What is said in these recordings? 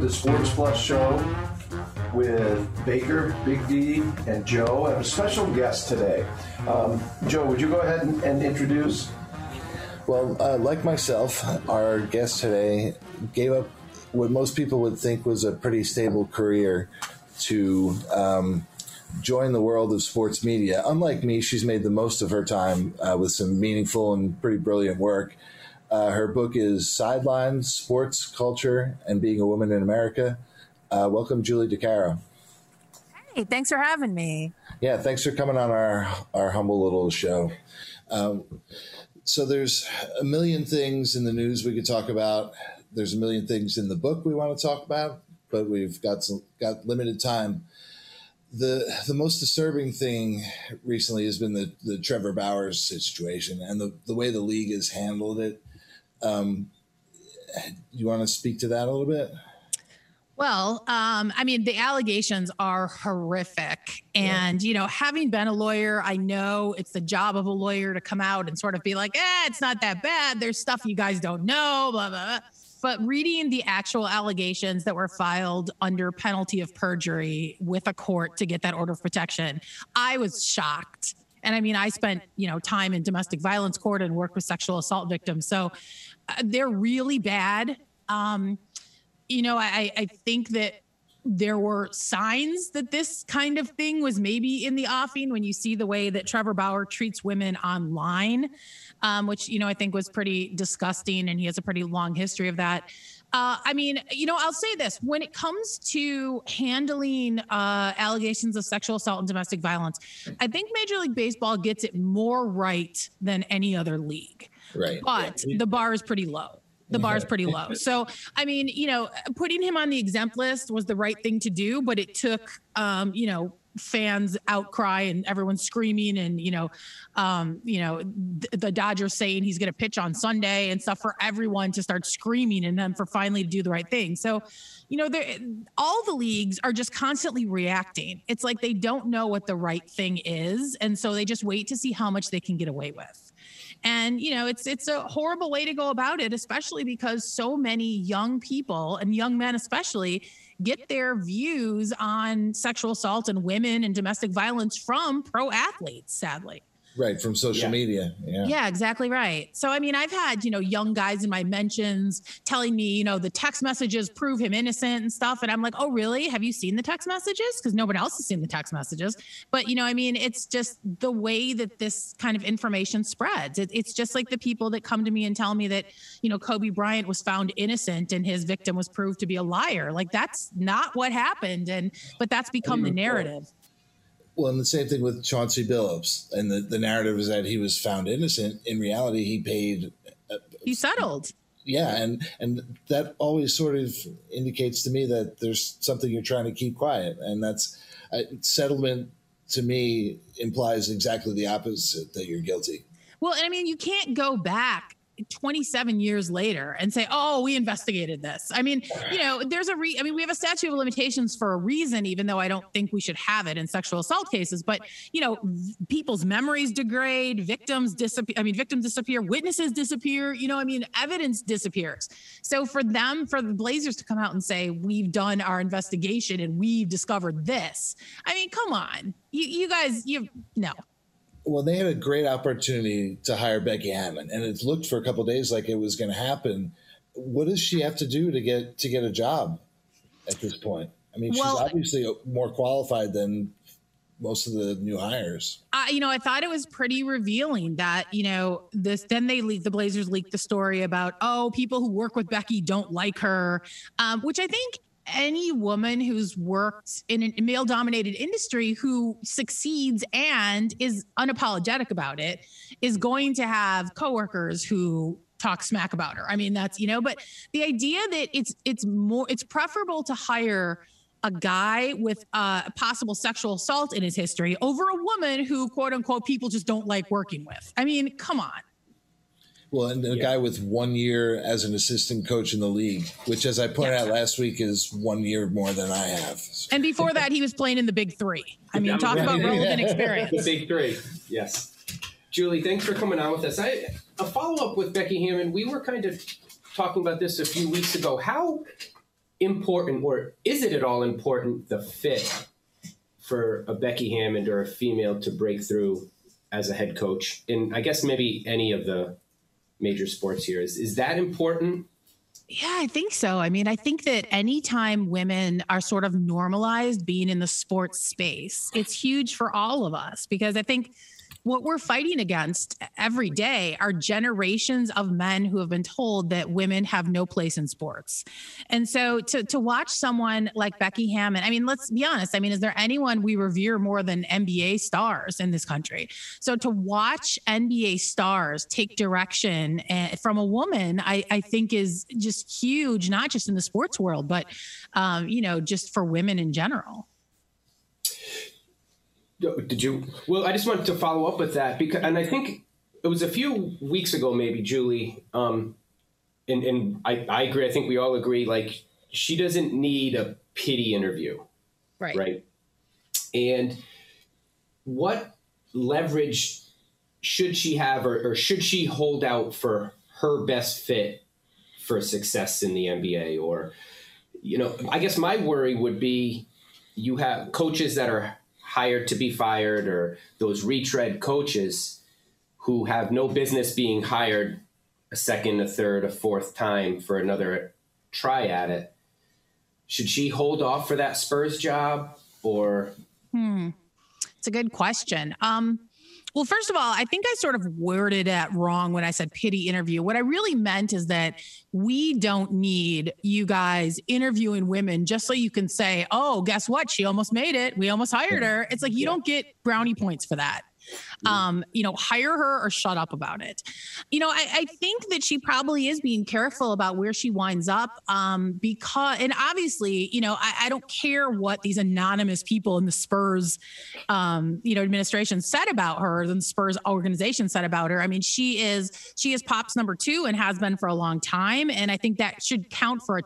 the Sports Plus show with Baker, Big D, and Joe. I have a special guest today. Um, Joe, would you go ahead and, and introduce? Well, uh, like myself, our guest today gave up what most people would think was a pretty stable career to um, join the world of sports media. Unlike me, she's made the most of her time uh, with some meaningful and pretty brilliant work. Uh, her book is Sidelined, Sports, Culture, and Being a Woman in America. Uh, welcome, Julie DiCaro. Hey, thanks for having me. Yeah, thanks for coming on our, our humble little show. Um, so there's a million things in the news we could talk about. There's a million things in the book we want to talk about, but we've got some, got limited time the the most disturbing thing recently has been the the Trevor Bauer's situation and the the way the league has handled it. Um, you want to speak to that a little bit? Well, um, I mean, the allegations are horrific. And, yeah. you know, having been a lawyer, I know it's the job of a lawyer to come out and sort of be like, eh, it's not that bad. There's stuff you guys don't know, blah, blah, blah. But reading the actual allegations that were filed under penalty of perjury with a court to get that order of protection, I was shocked. And I mean, I spent, you know, time in domestic violence court and worked with sexual assault victims. So they're really bad. Um, you know, I, I think that there were signs that this kind of thing was maybe in the offing when you see the way that Trevor Bauer treats women online, um, which, you know, I think was pretty disgusting. And he has a pretty long history of that. Uh, I mean, you know, I'll say this when it comes to handling uh, allegations of sexual assault and domestic violence, I think Major League Baseball gets it more right than any other league. Right. But the bar is pretty low. The bar is pretty low. So, I mean, you know, putting him on the exempt list was the right thing to do, but it took, um, you know, fans outcry and everyone screaming and you know um you know th- the dodgers saying he's going to pitch on sunday and stuff for everyone to start screaming and then for finally to do the right thing. So you know all the leagues are just constantly reacting. It's like they don't know what the right thing is and so they just wait to see how much they can get away with and you know, it's it's a horrible way to go about it, especially because so many young people and young men especially get their views on sexual assault and women and domestic violence from pro athletes, sadly. Right, from social yeah. media. Yeah. Yeah, exactly right. So, I mean, I've had, you know, young guys in my mentions telling me, you know, the text messages prove him innocent and stuff. And I'm like, oh, really? Have you seen the text messages? Because nobody else has seen the text messages. But, you know, I mean, it's just the way that this kind of information spreads. It, it's just like the people that come to me and tell me that, you know, Kobe Bryant was found innocent and his victim was proved to be a liar. Like, that's not what happened. And, but that's become the narrative. Well, and the same thing with Chauncey Billups, and the, the narrative is that he was found innocent. In reality, he paid. Uh, he settled. Yeah, and and that always sort of indicates to me that there's something you're trying to keep quiet, and that's uh, settlement to me implies exactly the opposite that you're guilty. Well, and I mean, you can't go back 27 years later and say, oh, we investigated this. I mean, you know, there's a re, I mean, we have a statute of limitations for a reason, even though I don't think we should have it in sexual assault cases. But, you know, people's memories degrade, victims disappear. I mean, victims disappear, witnesses disappear, you know, I mean, evidence disappears. So for them, for the Blazers to come out and say, we've done our investigation and we've discovered this, I mean, come on. You, you guys, you, no, well, they had a great opportunity to hire Becky Hammon, and it looked for a couple days like it was going to happen. What does she have to do to get to get a job at this point? I mean, well, she's obviously more qualified than most of the new hires. I, you know, I thought it was pretty revealing that you know this. Then they leak the Blazers leaked the story about oh, people who work with Becky don't like her, um, which I think any woman who's worked in a male dominated industry who succeeds and is unapologetic about it is going to have coworkers who talk smack about her. I mean, that's, you know, but the idea that it's it's more it's preferable to hire a guy with uh, possible sexual assault in his history over a woman who quote unquote people just don't like working with. I mean, come on. Well, and a yeah. guy with one year as an assistant coach in the league, which, as I pointed yeah. out last week, is one year more than I have. And before that, he was playing in the Big Three. I mean, talk about relevant experience. The Big Three, yes. Julie, thanks for coming on with us. I, a follow up with Becky Hammon. We were kind of talking about this a few weeks ago. How important, or is it at all important, the fit for a Becky Hammon or a female to break through as a head coach? And I guess maybe any of the major sports here is is that important? Yeah, I think so. I mean, I think that anytime women are sort of normalized being in the sports space, it's huge for all of us because I think what we're fighting against every day are generations of men who have been told that women have no place in sports. And so to, to watch someone like Becky Hammon, I mean, let's be honest. I mean, is there anyone we revere more than NBA stars in this country? So to watch NBA stars take direction eh, from a woman, I, I think is just huge, not just in the sports world, but, um, you know, just for women in general. Did you? Well, I just wanted to follow up with that because, and I think it was a few weeks ago, maybe Julie. Um, and and I, I agree. I think we all agree. Like she doesn't need a pity interview, right? Right. And what leverage should she have, or, or should she hold out for her best fit for success in the NBA? Or, you know, I guess my worry would be you have coaches that are hired to be fired or those retread coaches who have no business being hired a second, a third, a fourth time for another try at it. Should she hold off for that Spurs job or? Hmm. It's a good question. Um, well, first of all, I think I sort of worded it wrong when I said pity interview. What I really meant is that we don't need you guys interviewing women just so you can say, oh, guess what? She almost made it. We almost hired her. It's like you don't get brownie points for that. Mm. um, you know, hire her or shut up about it. You know, I, I, think that she probably is being careful about where she winds up um, because, and obviously, you know, I, I, don't care what these anonymous people in the Spurs, um, you know, administration said about her, than Spurs organization said about her. I mean, she is she is Pop's number two and has been for a long time, and I think that should count for a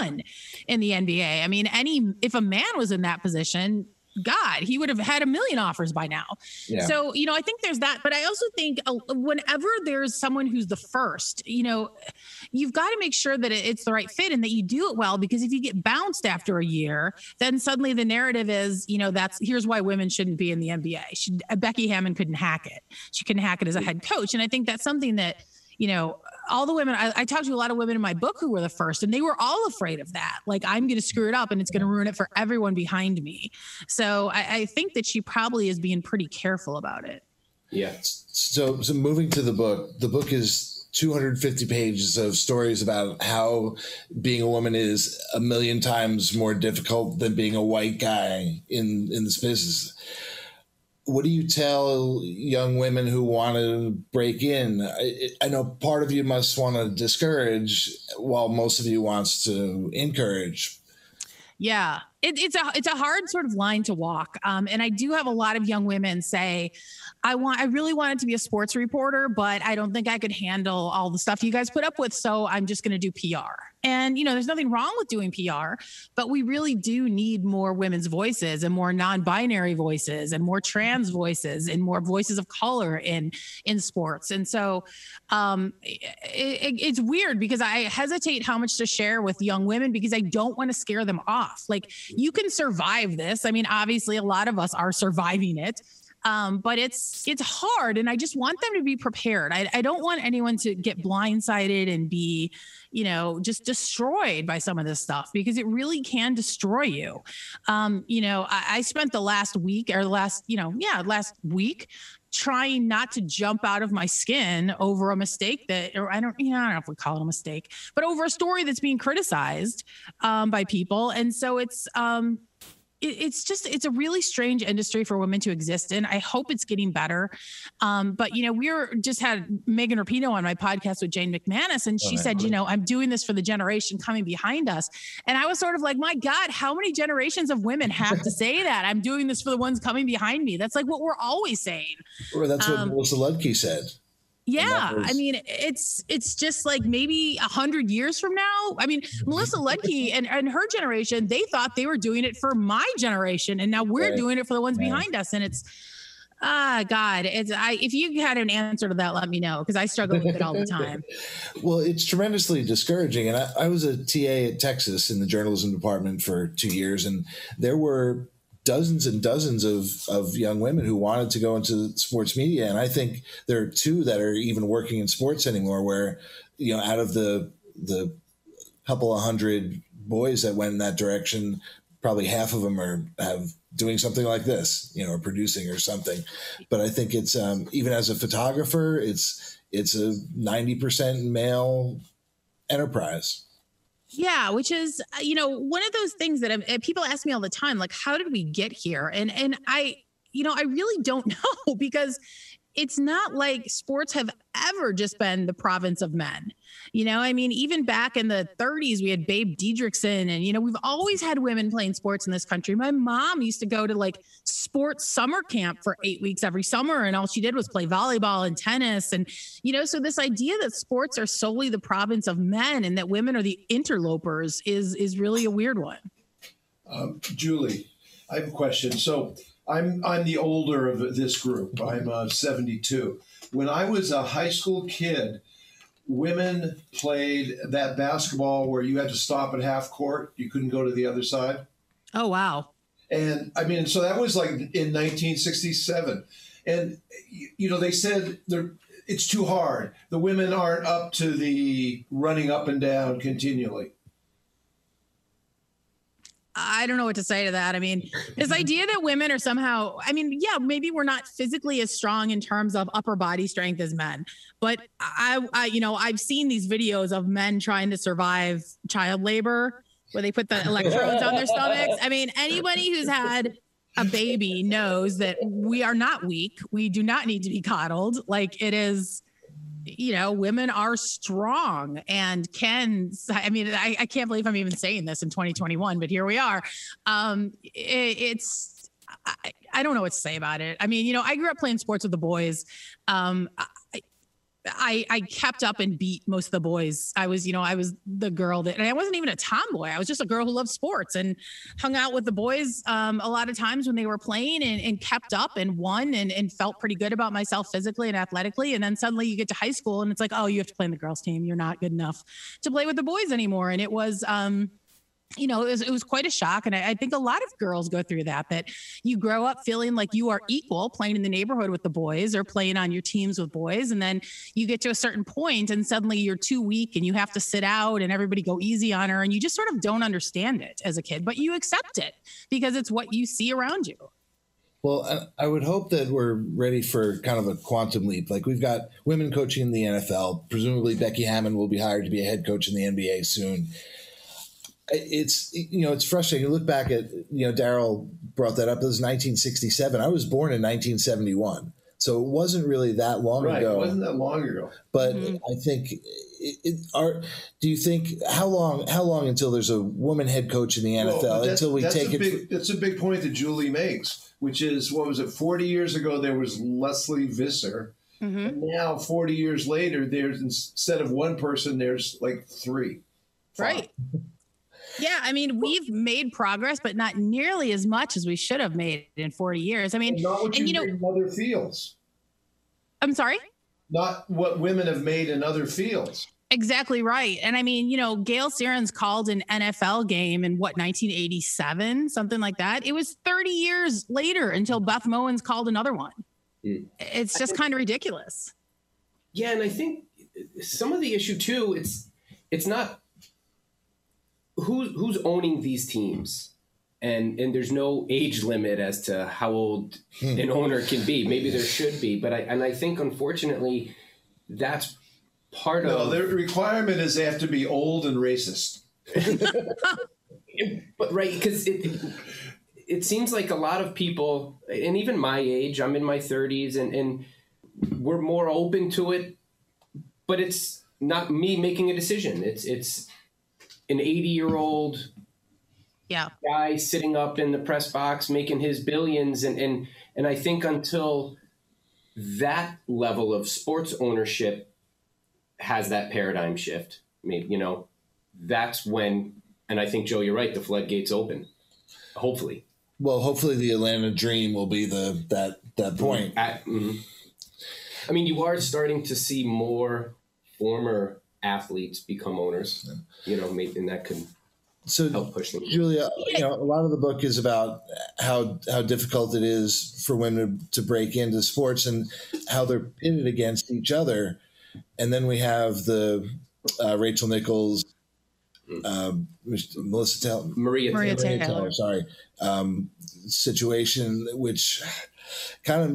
ton in the NBA. I mean, any if a man was in that position, God, he would have had a million offers by now. Yeah. So, you know, I think there's that. But I also think uh, whenever there's someone who's the first, you know, you've got to make sure that it's the right fit and that you do it well. Because if you get bounced after a year, then suddenly the narrative is, you know, that's here's why women shouldn't be in the NBA. She, Becky Hammon couldn't hack it. She couldn't hack it as a head coach. And I think that's something that, you know, all the women I, I, talked to a lot of women in my book who were the first and they were all afraid of that. Like i'm going to screw it up and it's going to ruin it for everyone behind me. So I, I, think that she probably is being pretty careful about it. Yeah. So so moving to the book the book is 250 pages of stories about how being a woman is a million times more difficult than being a white guy in in this business what do you tell young women who want to break in? I, I, know part of you must want to discourage, while most of you wants to encourage. Yeah, it, it's a it's a hard sort of line to walk, um, and I do have a lot of young women say, "I want, I really wanted to be a sports reporter, but I don't think I could handle all the stuff you guys put up with, so I'm just going to do PR." And you know, there's nothing wrong with doing PR, but we really do need more women's voices and more non-binary voices and more trans voices and more voices of color in in sports. And so, um, it, it, it's weird because I hesitate how much to share with young women because I don't want to scare them off. Like you can survive this. I mean, obviously, a lot of us are surviving it. Um, but it's it's hard and i just want them to be prepared I, I don't want anyone to get blindsided and be you know just destroyed by some of this stuff because it really can destroy you um, you know I, I spent the last week or the last you know yeah last week trying not to jump out of my skin over a mistake that, or I don't, you know, I don't know if we call it a mistake, but over a story that's being criticized um, by people. And so it's, um, it's just it's a really strange industry for women to exist in. I hope it's getting better. Um, but you know, we are just had Megan Rapinoe on my podcast with Jane McManus, and she oh, said, you know, I'm doing this for the generation coming behind us. And I was sort of like, my God, how many generations of women have to say that? I'm doing this for the ones coming behind me. That's like what we're always saying. Well, that's what um, Melissa Ludtke said. Yeah, was- I mean, it's it's just like maybe a hundred years from now. I mean, Melissa Ludtke and, and her generation, they thought they were doing it for my generation, and now we're right. doing it for the ones right. behind us. And it's Ah, God, it's I. If you had an answer to that, let me know because I struggle with it all the time. well, it's tremendously discouraging, and I, I was a TA at Texas in the journalism department for two years, and there were dozens and dozens of, of young women who wanted to go into sports media. And I think there are two that are even working in sports anymore where, you know, out of the, the couple of hundred boys that went in that direction, probably half of them are have doing something like this, you know, or producing or something. But I think it's um, even as a photographer, it's it's a ninety percent male enterprise. Yeah, which is uh, you know one of those things that uh, people ask me all the time, like how did we get here? And and I you know I really don't know because it's not like sports have ever just been the province of men. You know, I mean, even back in the 30s, we had Babe Didrikson, and, you know, we've always had women playing sports in this country. My mom used to go to like sports summer camp for eight weeks every summer, and all she did was play volleyball and tennis. And, you know, so this idea that sports are solely the province of men and that women are the interlopers is, is really a weird one. Um, Julie, I have a question. So, I'm I'm the older of this group. I'm uh, 72. When I was a high school kid, women played that basketball where you had to stop at half court. You couldn't go to the other side. Oh wow! And I mean, so that was like in 1967, and you know they said it's too hard. The women aren't up to the running up and down continually. I don't know what to say to that. I mean, this idea that women are somehow, I mean, yeah, maybe we're not physically as strong in terms of upper body strength as men, but I, I you know, I've seen these videos of men trying to survive child labor where they put the electrodes on their stomachs. I mean, anybody who's had a baby knows that we are not weak. We do not need to be coddled. Like it is, you know, women are strong and can. I mean, I, I, can't believe I'm even saying this in 2021, but here we are. Um, it, it's. I, I, don't know what to say about it. I mean, you know, I grew up playing sports with the boys. Um, I, I, kept up and beat most of the boys. I was, you know, I was the girl that, and I wasn't even a tomboy. I was just a girl who loved sports and hung out with the boys um, a lot of times when they were playing and, and kept up and won and, and felt pretty good about myself physically and athletically. And then suddenly you get to high school and it's like, oh, you have to play in the girls' team. You're not good enough to play with the boys anymore. And it was, um, you know, it was, it was quite a shock. And I, I, think a lot of girls go through that, that you grow up feeling like you are equal playing in the neighborhood with the boys or playing on your teams with boys. And then you get to a certain point and suddenly you're too weak and you have to sit out and everybody go easy on her. And you just sort of don't understand it as a kid, but you accept it because it's what you see around you. Well, I would hope that we're ready for kind of a quantum leap. Like we've got women coaching in the NFL. Presumably, Becky Hammon will be hired to be a head coach in the NBA soon it's you know it's frustrating. You look back at you know Daryl brought that up. It was 1967. I was born in 1971, so it wasn't really that long right, ago. It wasn't that long ago. But mm-hmm. I think it, it, are. Do you think how long? How long until there's a woman head coach in the NFL? Well, until we take it. Big, that's a big point that Julie makes, which is what was it? 40 years ago, there was Lesley Visser. Mm-hmm. now, 40 years later, there's instead of one person, there's like three. Five. Right. Yeah, I mean, we've made progress, but not nearly as much as we should have made in 40 years. I mean, and not what and, you know, in other fields. I'm sorry? Not what women have made in other fields. Exactly right. And I mean, you know, Gayle Sierens called an NFL game in what, 1987, something like that. It was 30 years later until Beth Mowins called another one. Mm. It's just kind of ridiculous. Yeah, and I think some of the issue too, it's it's not who's who's owning these teams? And and there's no age limit as to how old hmm. an owner can be. Maybe there should be, but I and I think unfortunately that's part no, of the requirement is they have to be old and racist. but right, because it it seems like a lot of people, and even my age, I'm in my 30s, and, and we're more open to it. But it's not me making a decision. It's it's an 80 year old yeah. guy sitting up in the press box making his billions and and and I think until that level of sports ownership has that paradigm shift, maybe you know, that's when and I think Joe, you're right, the floodgates open. Hopefully. Well, hopefully the Atlanta dream will be the that that point. At, mhm. I mean, you are starting to see more former athletes become owners. You know, maybe and that could So help push them. Julia, you know, a lot of the book is about how how difficult it is for women to break into sports and how they're pitted against each other. And then we have the uh, Rachel Nichols, um, Melissa Taylor, Maria, Maria Taylor. Taylor, Taylor. sorry, um, situation, which kind of,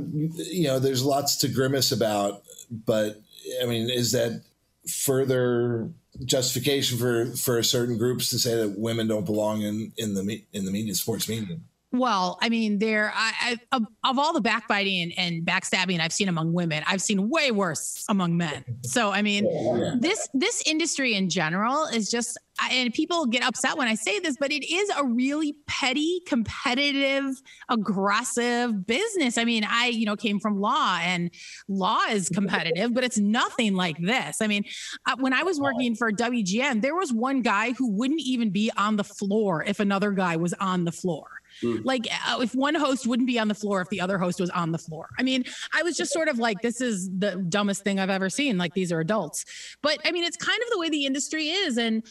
you know, there's lots to grimace about, but I mean, is that further justification for for certain groups to say that women don't belong in in the in the media, sports media? Well, I mean, there, I, I of, of all the backbiting and backstabbing I've seen among women, I've seen way worse among men. So, I mean, Yeah. this this industry in general is just and people get upset when I say this, but it is a really petty, competitive, aggressive business. I mean, I, you know, came from law and law is competitive, but it's nothing like this. I mean, uh, when I was working for WGN, there was one guy who wouldn't even be on the floor if another guy was on the floor. Mm. Like uh, if one host wouldn't be on the floor if the other host was on the floor. I mean, I was just sort of like, this is the dumbest thing I've ever seen. Like these are adults. But I mean, it's kind of the way the industry is. And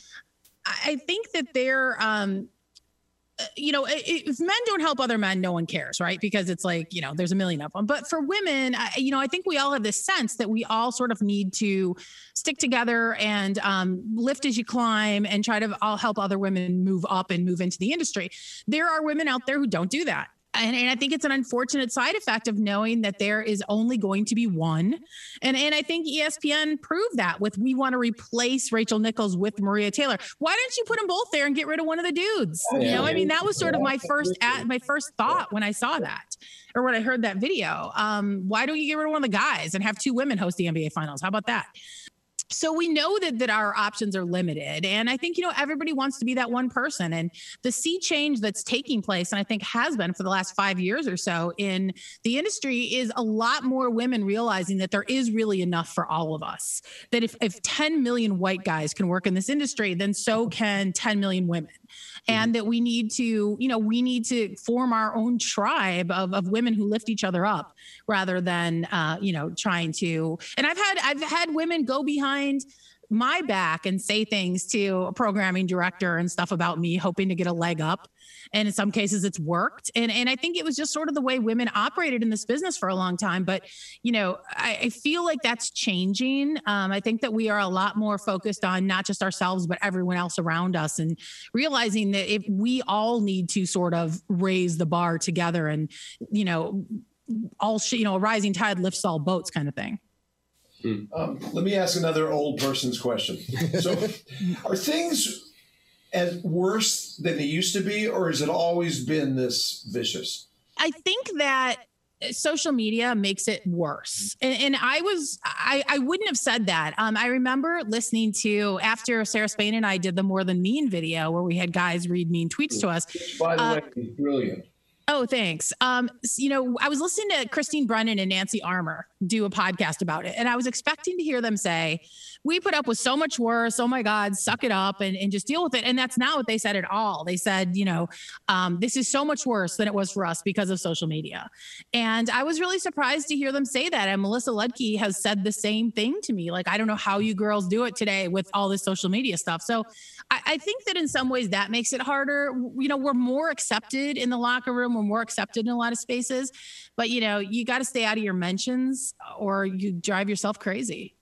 I think that they're, um, you know, if men don't help other men, no one cares, right? Because it's like, you know, there's a million of them. But for women, I, you know, I think we all have this sense that we all sort of need to stick together and um, lift as you climb and try to all help other women move up and move into the industry. There are women out there who don't do that. And, and I think it's an unfortunate side effect of knowing that there is only going to be one. And, and I think ESPN proved that with we want to replace Rachel Nichols with Maria Taylor. Why don't you put them both there and get rid of one of the dudes? You know, I mean, that was sort of my first at my first thought when I saw that or when I heard that video. Um, why don't you get rid of one of the guys and have two women host the NBA finals? How about that? So we know that that our options are limited and i think you know everybody wants to be that one person and the sea change that's taking place and i think has been for the last five years or so in the industry is a lot more women realizing that there is really enough for all of us that if, if 10 million white guys can work in this industry then so can 10 million women. And that we need to you know we need to form our own tribe of, of women who lift each other up rather than uh, you know trying to and i've had i've had women go behind my back and say things to a programming director and stuff about me hoping to get a leg up. And in some cases it's worked. And and i think it was just sort of the way women operated in this business for a long time. But you know i, I feel like that's changing. Um, i think that we are a lot more focused on not just ourselves but everyone else around us and realizing that if we all need to sort of raise the bar together and you know all you know a rising tide lifts all boats kind of thing Um, let me ask another old person's question. So, are things as worse than they used to be, or has it always been this vicious? I think that social media makes it worse. And, and I was, I, I wouldn't have said that. Um, I remember listening to after Sarah Spain and I did the More Than Mean video where we had guys read mean tweets to us. By the Uh, way, brilliant. Oh, thanks. Um, you know, I was listening to Christine Brennan and Nancy Armour do a podcast about it, and I was expecting to hear them say, "We put up with so much worse. Oh my God, suck it up and, and just deal with it." And that's not what they said at all. They said, you know, um, this is so much worse than it was for us because of social media. And I was really surprised to hear them say that. And Melissa Ludtke has said the same thing to me. Like, I don't know how you girls do it today with all this social media stuff. So I, I think that in some ways that makes it harder. You know, we're more accepted in the locker room. We're more accepted in a lot of spaces, but you know, you got to stay out of your mentions or you drive yourself crazy.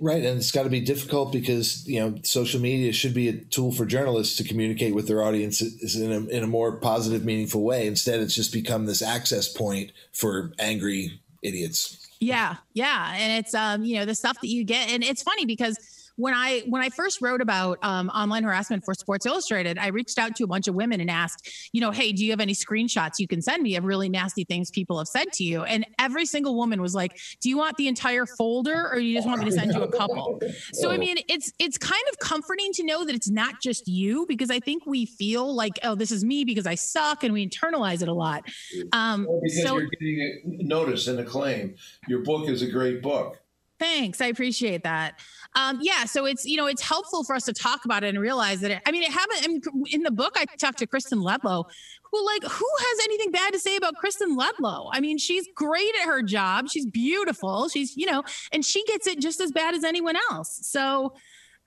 Right, and it's got to be difficult because you know social media should be a tool for journalists to communicate with their audiences in a, in a more positive, meaningful way. Instead, it's just become this access point for angry idiots. Yeah, yeah, and it's um, you know, the stuff that you get, and it's funny because when I when I first wrote about um, online harassment for Sports Illustrated, I reached out to a bunch of women and asked, you know, hey, do you have any screenshots you can send me of really nasty things people have said to you? And every single woman was like, do you want the entire folder or you just want me to send you a couple? So I mean, it's it's kind of comforting to know that it's not just you because I think we feel like, oh, this is me because I suck, and we internalize it a lot. Um, Because so you're getting notice and acclaim. Your book is a great book. Thanks. I appreciate that. Um, yeah, so it's you know it's helpful for us to talk about it and realize that it, I mean it happened I mean, in the book. I talked to Kristen Ledlow, who like who has anything bad to say about Kristen Ledlow? I mean, she's great at her job. She's beautiful. She's you know, and she gets it just as bad as anyone else. So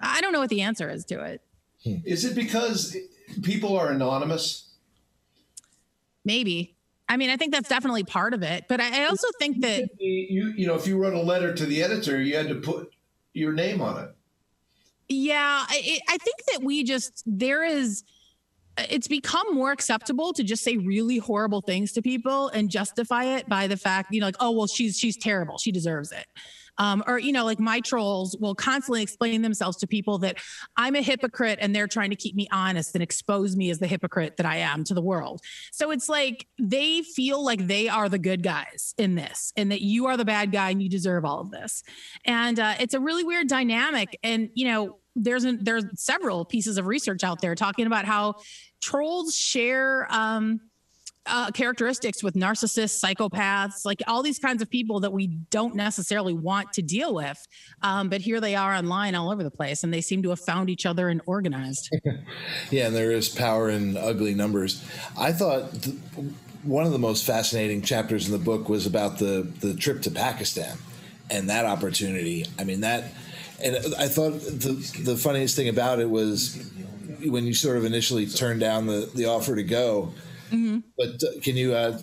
I don't know what the answer is to it. Is it because people are anonymous? Maybe. I mean, I think that's definitely part of it, but I also think that you you know if you wrote a letter to the editor, you had to put your name on it. Yeah, I, I think that we just there is it's become more acceptable to just say really horrible things to people and justify it by the fact you know like oh well she's she's terrible she deserves it um, or you know like my trolls will constantly explain themselves to people that i'm a hypocrite and they're trying to keep me honest and expose me as the hypocrite that i am to the world. So it's like they feel like they are the good guys in this and that you are the bad guy and you deserve all of this. And uh, it's a really weird dynamic. And you know there's a, there's several pieces of research out there talking about how trolls share um, uh, characteristics with narcissists, psychopaths, like all these kinds of people that we don't necessarily want to deal with. Um, but here they are online all over the place, and they seem to have found each other and organized. yeah, and there is power in ugly numbers. I thought th- one of the most fascinating chapters in the book was about the the trip to Pakistan and that opportunity. I mean that, and I thought the the funniest thing about it was when you sort of initially turned down the the offer to go Mm-hmm. But uh, can you uh,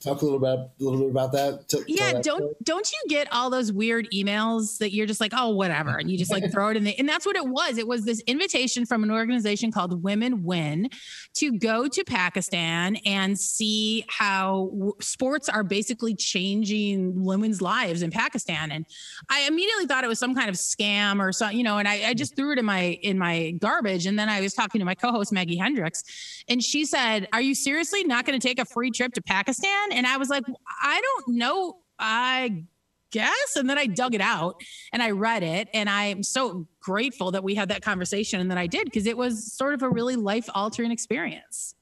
talk a little about a little bit about that? T- yeah, that don't story? don't you get all those weird emails that you're just like, oh, whatever, and you just like throw it in the and that's what it was. It was this invitation from an organization called Women Win to go to Pakistan and see how w- sports are basically changing women's lives in Pakistan. And I immediately thought it was some kind of scam or something, you know. And I, I just threw it in my in my garbage. And then I was talking to my co-host Maggie Hendricks, and she said, "Are you seriously not going to take a free trip to Pakistan?" And I was like, I don't know. I guess. And then I dug it out and I read it. And I'm so grateful that we had that conversation and that I did because it was sort of a really life altering experience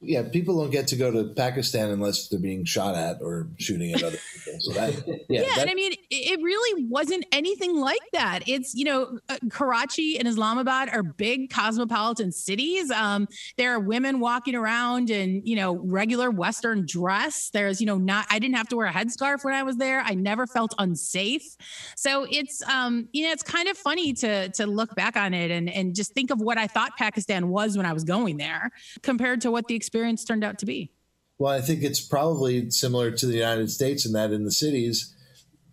yeah, people don't get to go to Pakistan unless they're being shot at or shooting at other people. So that, yeah, yeah that, and I mean, it really wasn't anything like that. It's you know, uh, Karachi and Islamabad are big cosmopolitan cities. Um, there are women walking around in you know regular Western dress. There's you know not I didn't have to wear a headscarf when I was there. I never felt unsafe. So it's um, you know, it's kind of funny to to look back on it and and just think of what I thought Pakistan was when I was going there compared to what the experience turned out to be? Well, I think it's probably similar to the United States in that in the cities,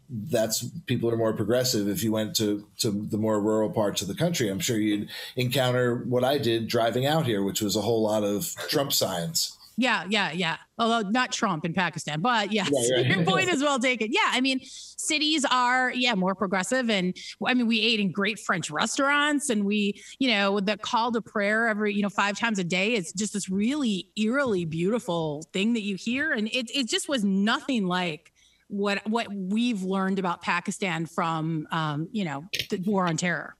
that's people are more progressive. If you went to to the more rural parts of the country, I'm sure you'd encounter what I did driving out here, which was a whole lot of Trump signs. Yeah, yeah, yeah. Although not Trump in Pakistan, but yes, right, right. your point is well taken. Yeah, I mean, cities are yeah more progressive, and I mean we ate in great French restaurants, and we you know the call to prayer every you know five times a day is just this really eerily beautiful thing that you hear, and it it just was nothing like what what we've learned about Pakistan from um, you know the war on terror.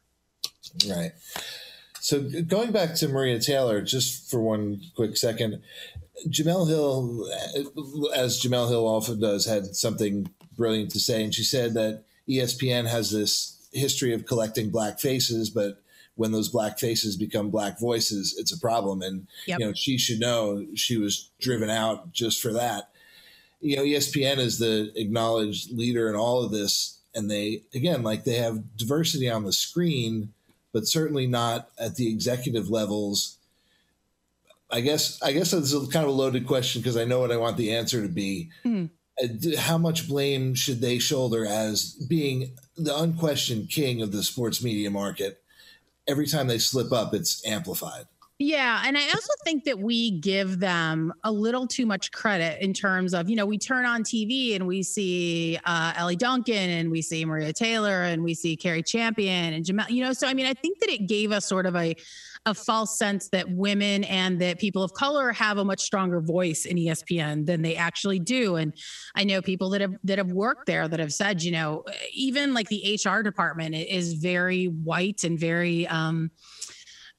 Right. So going back to Maria Taylor, just for one quick second, Jemele Hill, uh, as Jemele Hill often does, had something brilliant to say, and she said that ESPN has this history of collecting black faces, but when those black faces become black voices, it's a problem. And yep. you know, she should know she was driven out just for that. You know, ESPN is the acknowledged leader in all of this, and they again, like they have diversity on the screen, but certainly not at the executive levels I guess I guess it's a kind of a loaded question because I know what I want the answer to be. Mm. How much blame should they shoulder as being the unquestioned king of the sports media market? Every time they slip up, it's amplified. Yeah. And I also think that we give them a little too much credit in terms of, you know, we turn on TV and we see uh, Ellie Duncan and we see Maria Taylor and we see Cari Champion and Jemele, you know, so I mean, I think that it gave us sort of a, a false sense that women and that people of color have a much stronger voice in ESPN than they actually do. And I know people that have that have worked there that have said, you know, even like the HR department is very white and very um,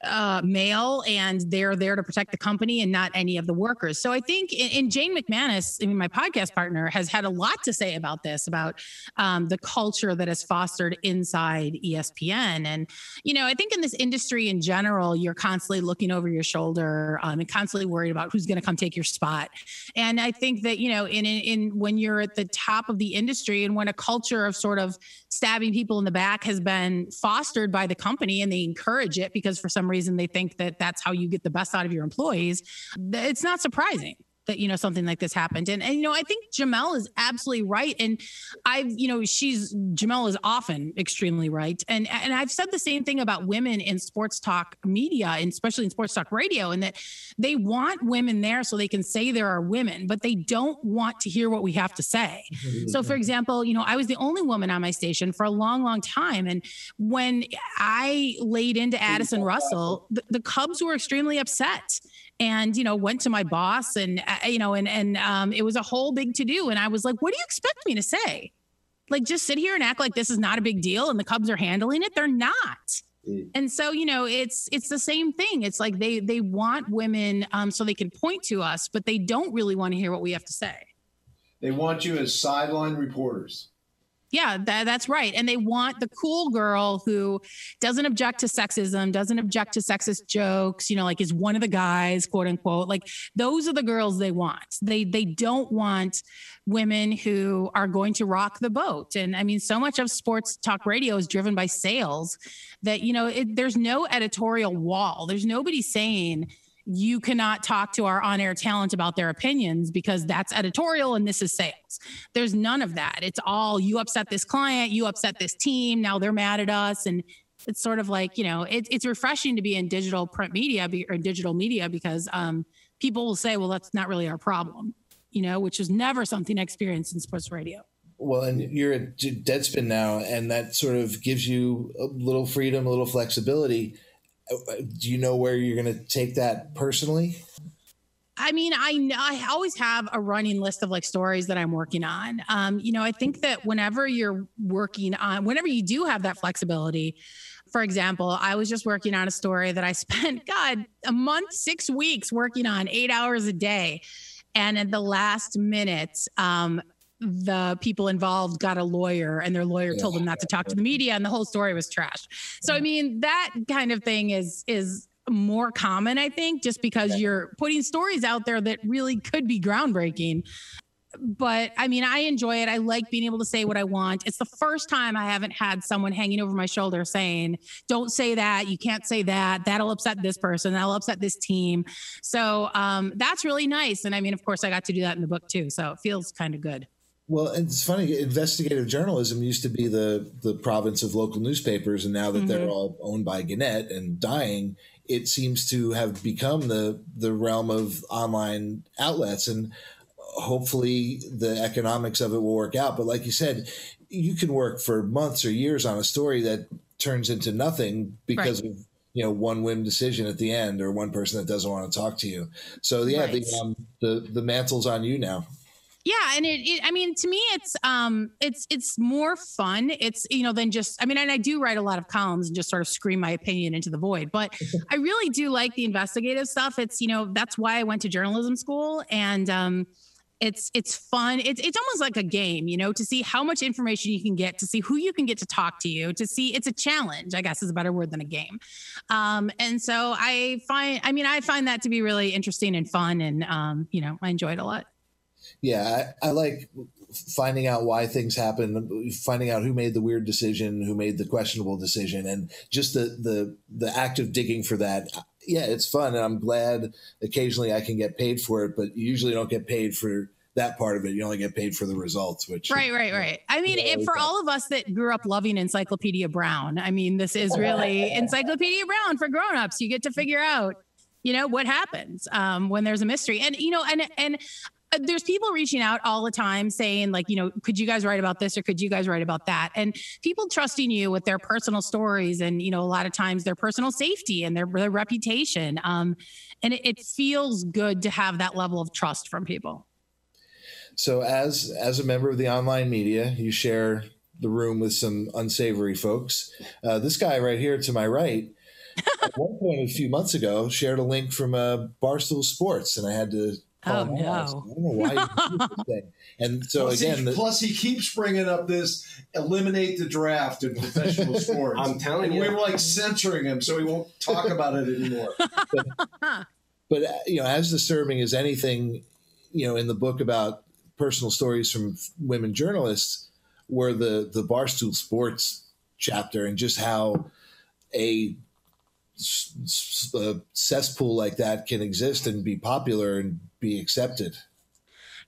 uh, male and they're there to protect the company and not any of the workers. So I think, in, Jane McManus, I mean, my podcast partner, has had a lot to say about this, about um, the culture that is fostered inside ESPN. And, you know, I think in this industry in general, you're constantly looking over your shoulder um, and constantly worried about who's going to come take your spot. And I think that, you know, in, in, in when you're at the top of the industry and when a culture of sort of stabbing people in the back has been fostered by the company and they encourage it because for some reason they think that that's how you get the best out of your employees, it's not surprising that you know something like this happened. And and you know i think Jemele is absolutely right. And i've you know she's Jemele is often extremely right. And and i've said the same thing about women in sports talk media and especially in sports talk radio and that they want women there so they can say there are women but they don't want to hear what we have to say. Mm-hmm. so for example you know i was the only woman on my station for a long long time. And when i laid into addison russell the, the cubs were extremely upset and you know went to my boss and uh, you know and and um, it was a whole big to do and i was like what do you expect me to say? Like just sit here and act like this is not a big deal and the cubs are handling it? They're not. Mm. and so you know it's it's the same thing. It's like they they want women um, so they can point to us but they don't really want to hear what we have to say. They want you as sideline reporters yeah, that, that's right. And they want the cool girl who doesn't object to sexism, doesn't object to sexist jokes, you know, like is one of the guys, quote unquote. Like those are the girls they want. They they don't want women who are going to rock the boat. And I mean, so much of sports talk radio is driven by sales that, you know, it, there's no editorial wall. There's nobody saying, you cannot talk to our on air talent about their opinions because that's editorial and this is sales. There's none of that. It's all you upset this client, you upset this team, now they're mad at us. And it's sort of like, you know, it, it's refreshing to be in digital print media or digital media because um, people will say, well, that's not really our problem, you know, which is never something I experienced in sports radio. Well, and you're at Deadspin now, and that sort of gives you a little freedom, a little flexibility do you know where you're going to take that personally? I mean, I I always have a running list of like stories that I'm working on. Um, you know, I think that whenever you're working on, whenever you do have that flexibility, for example, I was just working on a story that I spent, God, a month, six weeks working on, eight hours a day, and at the last minute, um, the people involved got a lawyer and their lawyer told them not to talk to the media and the whole story was trash. So I mean that kind of thing is is more common I think just because you're putting stories out there that really could be groundbreaking. But I mean I enjoy it. I like being able to say what I want. It's the first time I haven't had someone hanging over my shoulder saying, "Don't say that. You can't say that. That'll upset this person. That'll upset this team." So um, that's really nice. And I mean of course I got to do that in the book too. So it feels kind of good. Well, it's funny. Investigative journalism used to be the the province of local newspapers, and now that mm-hmm. they're all owned by Gannett and dying, it seems to have become the the realm of online outlets. And hopefully, the economics of it will work out. But like you said, you can work for months or years on a story that turns into nothing because right. of you know one whim decision at the end or one person that doesn't want to talk to you. So yeah, right. the um, the the mantle's on you now yeah and it, it, i mean to me it's um it's it's more fun. It's you know than just i mean and i do write a lot of columns and just sort of scream my opinion into the void but i really do like the investigative stuff. It's you know that's why i went to journalism school and um it's it's fun. It's it's almost like a game you know to see how much information you can get to see who you can get to talk to you to see it's a challenge i guess is a better word than a game. Um and so i find i mean i find that to be really interesting and fun and um you know i enjoy it a lot yeah, I, I, like finding out why things happen, finding out who made the weird decision, who made the questionable decision, and just the the the act of digging for that. Yeah, it's fun, and I'm glad occasionally I can get paid for it, but you usually don't get paid for that part of it. You only get paid for the results, which right, right, right. I mean, it, for all of us that grew up loving Encyclopedia Brown, I mean, this is really Encyclopedia Brown for grown-ups. You get to figure out you know what happens um, when there's a mystery and you know and and there's people reaching out all the time saying like you know could you guys write about this or could you guys write about that and people trusting you with their personal stories and you know a lot of times their personal safety and their, their reputation um, and it, it feels good to have that level of trust from people so as as a member of the online media you share the room with some unsavory folks uh, this guy right here to my right at one point a few months ago shared a link from uh, Barstool Sports, and I had to. Oh, him out. I was no. I don't know why. you did this thing. And so plus, again, he, the, plus he keeps bringing up this eliminate the draft in professional sports. I'm telling and you. we were like censoring him so he won't talk about it anymore. but uh, you know, as disturbing as anything, you know, in the book about personal stories from women journalists, were the the Barstool Sports chapter and just how a cesspool like that can exist and be popular and be accepted.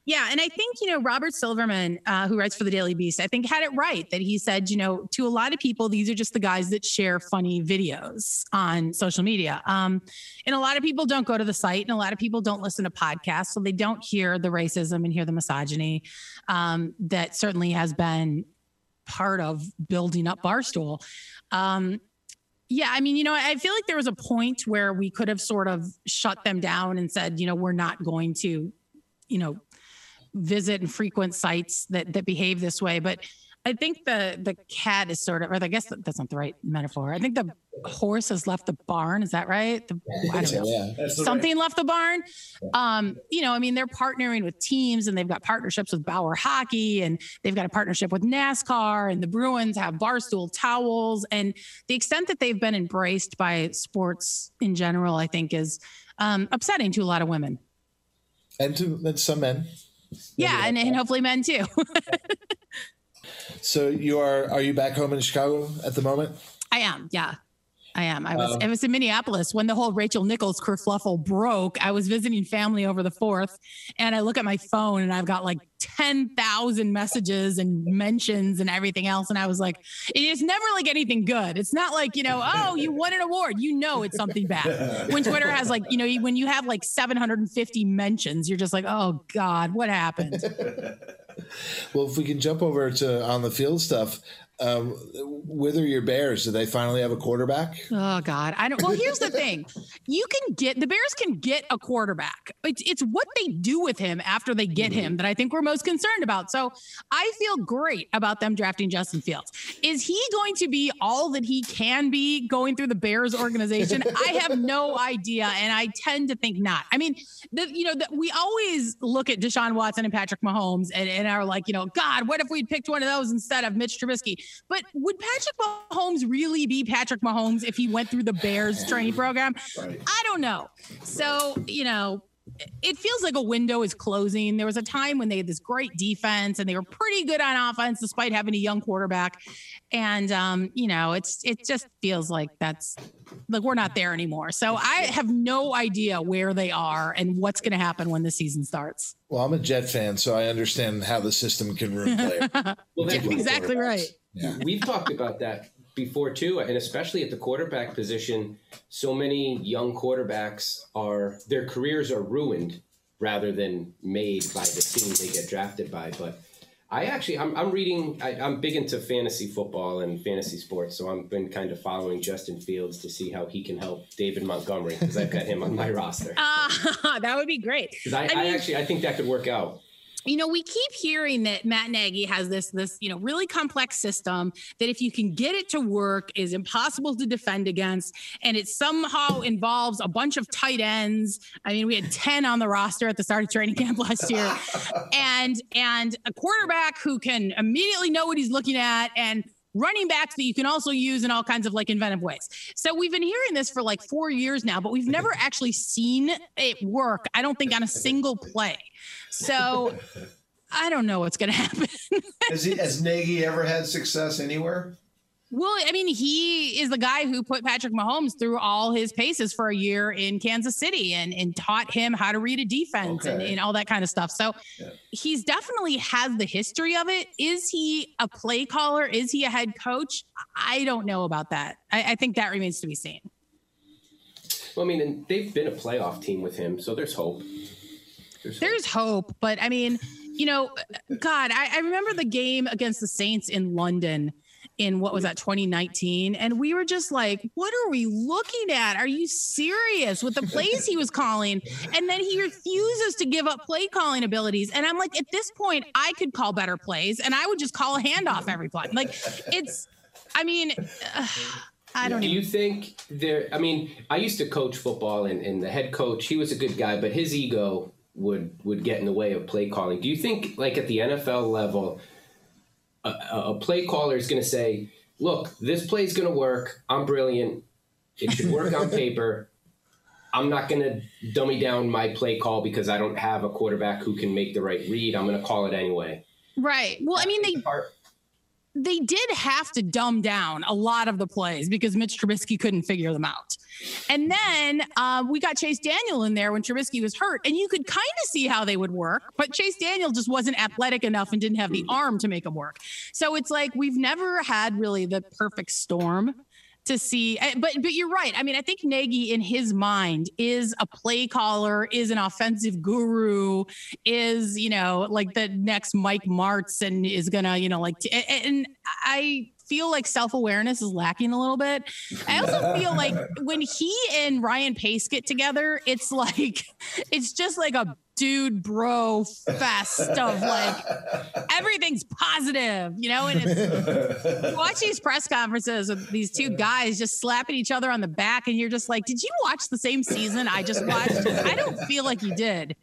Yeah, and I think you know Robert Silverman, uh, who writes for the Daily Beast, I think had it right that he said, you know, to a lot of people, these are just the guys that share funny videos on social media. Um, and a lot of people don't go to the site, and a lot of people don't listen to podcasts, so they don't hear the racism and hear the misogyny um, that certainly has been part of building up Barstool. Um, yeah, I mean, you know, I feel like there was a point where we could have sort of shut them down and said, you know, we're not going to, you know, visit and frequent sites that that behave this way. But I think the the cat is sort of, or I guess that's not the right metaphor. I think the horse has left the barn. Is that right? The, I don't know Yeah. That's the something left the barn. Um, you know, I mean, they're partnering with teams and they've got partnerships with Bauer Hockey and they've got a partnership with NASCAR and the Bruins have Barstool towels. And the extent that they've been embraced by sports in general, I think, is um, upsetting to a lot of women. And to and some men. Yeah, and, and hopefully men too. So you are are you back home in Chicago at the moment? I am, yeah. I am. I was Um, I was in Minneapolis when the whole Rachel Nichols kerfluffle broke. I was visiting family over the fourth, and I look at my phone and I've got like ten thousand messages and mentions and everything else. And I was like, it's never like anything good. It's not like you know, oh, you won an award. You know, it's something bad. When Twitter has like you know, when you have like seven hundred and fifty mentions, you're just like, oh God, what happened? Well, if we can jump over to on the field stuff, um, whither your Bears? Do they finally have a quarterback? Oh God, I don't. Well, here's the thing: you can get the Bears can get a quarterback. It's it's what they do with him after they get him that I think we're most concerned about. So I feel great about them drafting Justin Fields. Is he going to be all that he can be going through the Bears organization? I have no idea, and I tend to think not. I mean, the, you know, the, we always look at Deshaun Watson and Patrick Mahomes and, and are like, you know, God, what if we'd picked one of those instead of Mitch Trubisky? But would Patrick Mahomes really be Patrick Mahomes if he went through the Bears training program? I don't know. So, you know, it feels like a window is closing. There was a time when they had this great defense and they were pretty good on offense despite having a young quarterback. And um, you know, it's it just feels like that's like we're not there anymore. So I have no idea where they are and what's going to happen when the season starts. Well, I'm a Jet fan, so I understand how the system can ruin players. Well, that's Yeah, exactly right. Yeah. We've talked about that before too, and especially at the quarterback position. So many young quarterbacks are their careers are ruined rather than made by the team they get drafted by. But I actually, I'm, I'm reading. I, I'm big into fantasy football and fantasy sports, so I've been kind of following Justin Fields to see how he can help David Montgomery because I've got him on my roster. Ah, that would be great. I, I I actually, I think that could work out. You know we keep hearing that matt nagy has this this you know really complex system that if you can get it to work is impossible to defend against. And it somehow involves a bunch of tight ends. I mean we had 10 on the roster at the start of training camp last year. And and a quarterback who can immediately know what he's looking at and running backs that you can also use in all kinds of like inventive ways. So we've been hearing this for like 4 years now, but we've never actually seen it work. I don't think on a single play. So I don't know what's going to happen. Has, he, has Nagy ever had success anywhere? Well, I mean, he is the guy who put Patrick Mahomes through all his paces for a year in Kansas City and, and taught him how to read a defense and, Okay. and all that kind of stuff. So Yeah. he's definitely has the history of it. Is he a play caller? Is he a head coach? I don't know about that. I, I think that remains to be seen. Well, I mean, and they've been a playoff team with him, so there's hope. There's hope. Hope, but I mean, you know, God, I, I remember the game against the Saints in London in what was that mm-hmm. 2019 and we were just like what are we looking at are you serious with the plays he was calling and then he refuses to give up play calling abilities and i'm like at this point i could call better plays and i would just call a handoff every play like it's i mean I don't know. Do even. you think there? I mean, I used to coach football, and, and the head coach, he was a good guy, but his ego would would get in the way of play calling. Do you think, like at the NFL level, a, a play caller is going to say, "Look, this play is going to work. I'm brilliant. It should work on paper. I'm not going to dummy down my play call because I don't have a quarterback who can make the right read. I'm going to call it anyway." Right. Well, I mean, they Part- they did have to dumb down a lot of the plays because Mitch Trubisky couldn't figure them out. And then uh, we got Chase Daniel in there when Trubisky was hurt, and you could kind of see how they would work, but Chase Daniel just wasn't athletic enough and didn't have the arm to make them work. So it's like we've never had really the perfect storm to see. eh, But but you're right. I mean, I think Nagy in his mind is a play caller, is an offensive guru, is you know like the next Mike Martz, and is gonna you know like. And I feel like self awareness is lacking a little bit. I also feel like when he and Ryan Pace get together, it's like it's just like a dude bro fest of like everything's positive, you know, and it's watch these press conferences with these two guys just slapping each other on the back, and you're just like, did you watch the same season I just watched? I don't feel like you did.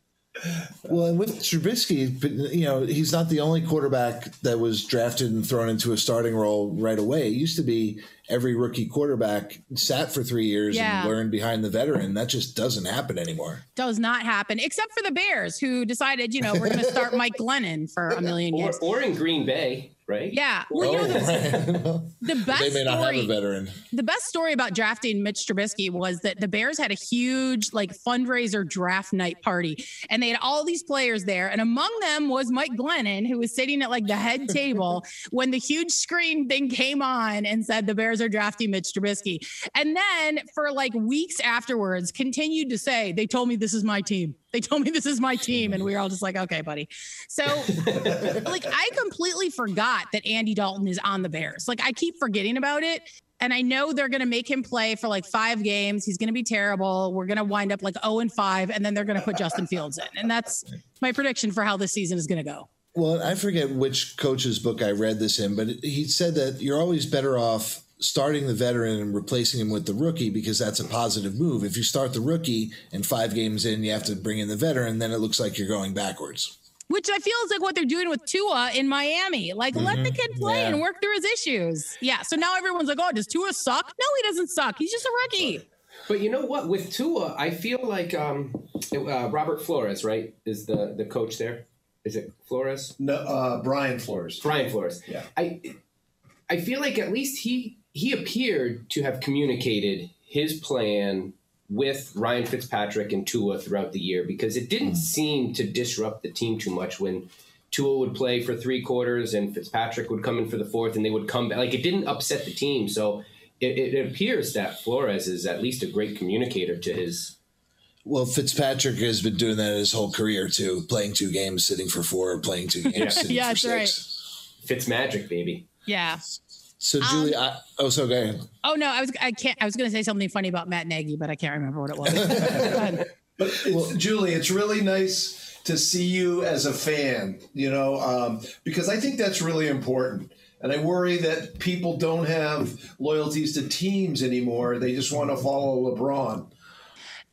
Well, and with Trubisky, you know, he's not the only quarterback that was drafted and thrown into a starting role right away. It used to be every rookie quarterback sat for three years Yeah. and learned behind the veteran. That just doesn't happen anymore. Does not happen, except for the Bears, who decided, you know, we're going to start Mike Glennon for a million years. or, games. or in Green Bay, right? Yeah, well, you know, the, oh. Oh. the best they may not have story. a veteran. the best story about drafting Mitch Trubisky was that the Bears had a huge like fundraiser draft night party and they had all these players there and among them was Mike Glennon who was sitting at like the head table when the huge screen thing came on and said the Bears are drafting Mitch Trubisky and then for like weeks afterwards continued to say they told me this is my team they told me this is my team and we were all just like okay buddy so like I completely forgot that Andy Dalton is on the Bears. Like I keep forgetting about it. And I know they're going to make him play for like five games. He's going to be terrible. We're going to wind up like 0 and 5, and then they're going to put Justin Fields in. And that's my prediction for how this season is going to go. Well, I forget which coach's book I read this in, but he said that you're always better off starting the veteran and replacing him with the rookie because that's a positive move. If you start the rookie and five games in, you have to bring in the veteran, then it looks like you're going backwards. Which I feel is like what they're doing with Tua in Miami. Like, let the kid play Yeah. and work through his issues. Yeah. So now everyone's like, oh, does Tua suck? No, he doesn't suck. He's just a rookie. But you know what? With Tua, I feel like um, uh, Robert Flores, right, is the the coach there. Is it Flores? No, uh, Brian Flores. Brian Flores. Yeah. I I feel like at least he he appeared to have communicated his plan with Ryan Fitzpatrick and Tua throughout the year because it didn't hmm. seem to disrupt the team too much when Tua would play for three quarters and Fitzpatrick would come in for the fourth and they would come back. Like it didn't upset the team. So it, it appears that Flores is at least a great communicator to his. Well, Fitzpatrick has been doing that his whole career too, playing two games, sitting for four, playing two games, sitting Yeah, for that's six. Fitz magic, baby. Yeah. So, Julie, I, oh, so go ahead. Oh no, I was I can't I was gonna say something funny about Matt Nagy, but I can't remember what it was. Go. But it's, Julie, it's really nice to see you as a fan, you know, um, because I think that's really important. And I worry that people don't have loyalties to teams anymore. They just want to follow LeBron.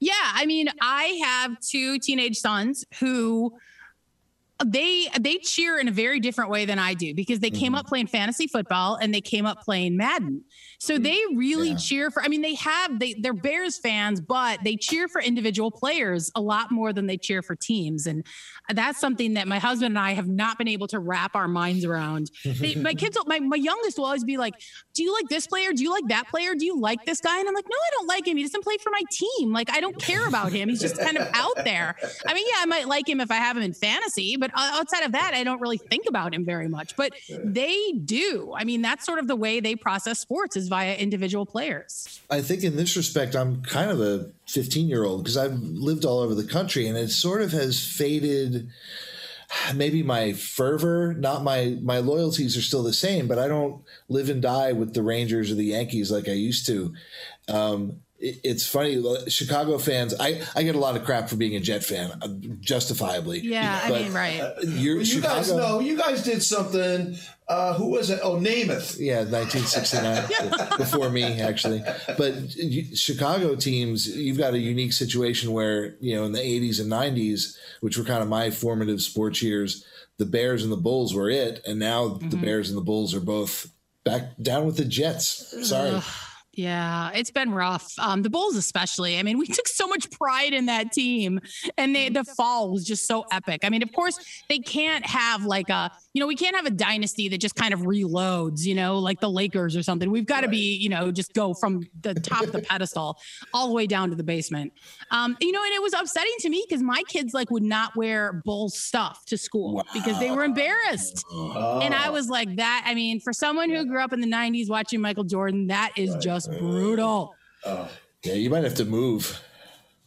Yeah, I mean, I have two teenage sons who they they cheer in a very different way than I do because they came mm-hmm. up playing fantasy football and they came up playing Madden. So mm, they really Yeah. cheer for I mean they have they they're Bears fans but they cheer for individual players a lot more than they cheer for teams and that's something that my husband and I have not been able to wrap our minds around. They, my kids my my youngest will always be like, "Do you like this player? Do you like that player? Do you like this guy?" And I'm like, "No, I don't like him. He doesn't play for my team. Like I don't care about him. He's just kind of out there." I mean, yeah, I might like him if I have him in fantasy, but outside of that, I don't really think about him very much. But they do. I mean, that's sort of the way they process sports is via individual players. I think in this respect, I'm kind of a 15 year old because I've lived all over the country and it sort of has faded. Maybe my fervor, not my my loyalties are still the same, but I don't live and die with the Rangers or the Yankees like I used to. Um, it's funny. Chicago fans, I, I get a lot of crap for being a Jet fan, uh, justifiably. Yeah, I mean, right. You're, you Chicago, guys know you guys did something. Uh, who was it? Oh, Namath. Yeah, 1969, before me actually. But you, Chicago teams, you've got a unique situation where you know in the 80s and 90s, which were kind of my formative sports years, the Bears and the Bulls were it, and now Mm-hmm. the Bears and the Bulls are both back down with the Jets. Sorry. Yeah, it's been rough. Um, the Bulls, especially. I mean, we took so much pride in that team, and they, the fall was just so epic. I mean, of course, they can't have like a, you know, we can't have a dynasty that just kind of reloads, you know, like the Lakers or something. We've got to be, you know, just go from the top of the pedestal all the way down to the basement. Um, you know, and it was upsetting to me because my kids like would not wear Bulls stuff to school because they were embarrassed. Oh. And I was like, that, I mean, for someone who grew up in the 90s watching Michael Jordan, that is just brutal. Oh. Yeah, you might have to move.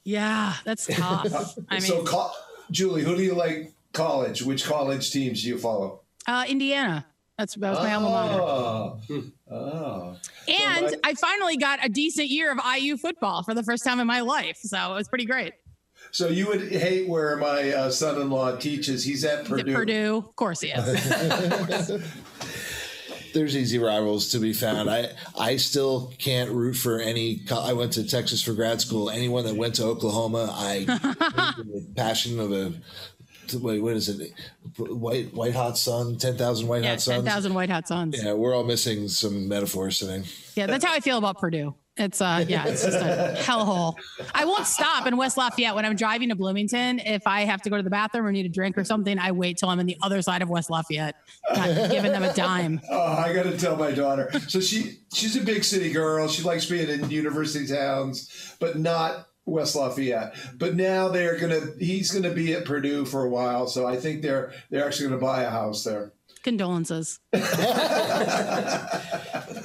Yeah, that's tough. I so, mean, co- Julie, who do you like? College? Which college teams do you follow? uh, Indiana. That's that was my alma mater. Oh. Oh. And my- I finally got a decent year of IU football for the first time in my life. So it was pretty great. So you would hate where my uh, son-in-law teaches. He's at Purdue. it Purdue? Of course he is. There's easy rivals to be found. I I still can't root for any. co- I went to Texas for grad school. Anyone that went to Oklahoma, I hate the passion of a. Wait, what is it? White White Hot Sun, ten thousand White Yeah, Hot Suns. 10,000 White Hot Suns. Yeah, we're all missing some metaphors today. Yeah, that's how I feel about Purdue. It's uh yeah, it's just a hellhole. I won't stop in West Lafayette when I'm driving to Bloomington. If I have to go to the bathroom or need a drink or something, I wait till I'm on the other side of West Lafayette, not giving them a dime. Oh, I got to tell my daughter. So she she's a big city girl. She likes being in university towns, but not West Lafayette. But now they're gonna. He's gonna be at Purdue for a while. So I think they're they're actually gonna buy a house there. Condolences.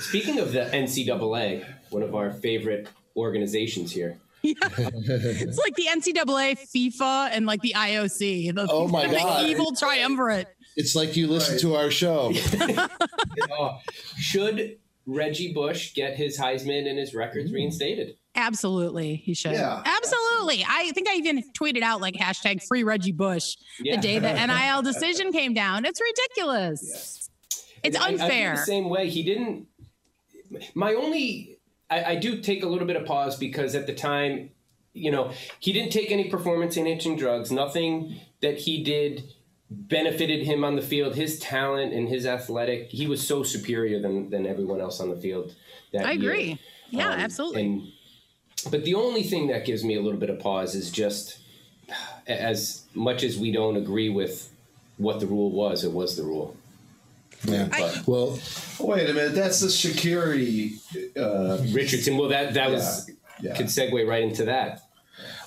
Speaking of the NCAA, one of our favorite organizations here. It's like the NCAA, FIFA, and like the IOC. The, Oh my the God. evil triumvirate. It's like you listen Right. to our show. Should Reggie Bush get his Heisman and his records reinstated? Absolutely, he should. Yeah. Absolutely. I think I even tweeted out like hashtag free Reggie Bush Yeah. the day the NIL decision came down. It's ridiculous. It's I- I unfair. the same way. He didn't. My only, I, I do take a little bit of pause because at the time, you know, he didn't take any performance enhancing drugs. Nothing that he did benefited him on the field. His talent and his athletic, he was so superior than than everyone else on the field. That I year. agree. Yeah, Um, absolutely. And but the only thing that gives me a little bit of pause is just as much as we don't agree with what the rule was, it was the rule. Yeah. I- well, Wait a minute. That's the Sha'Carri. Uh, Richardson, well, that that was yeah. could segue right into that.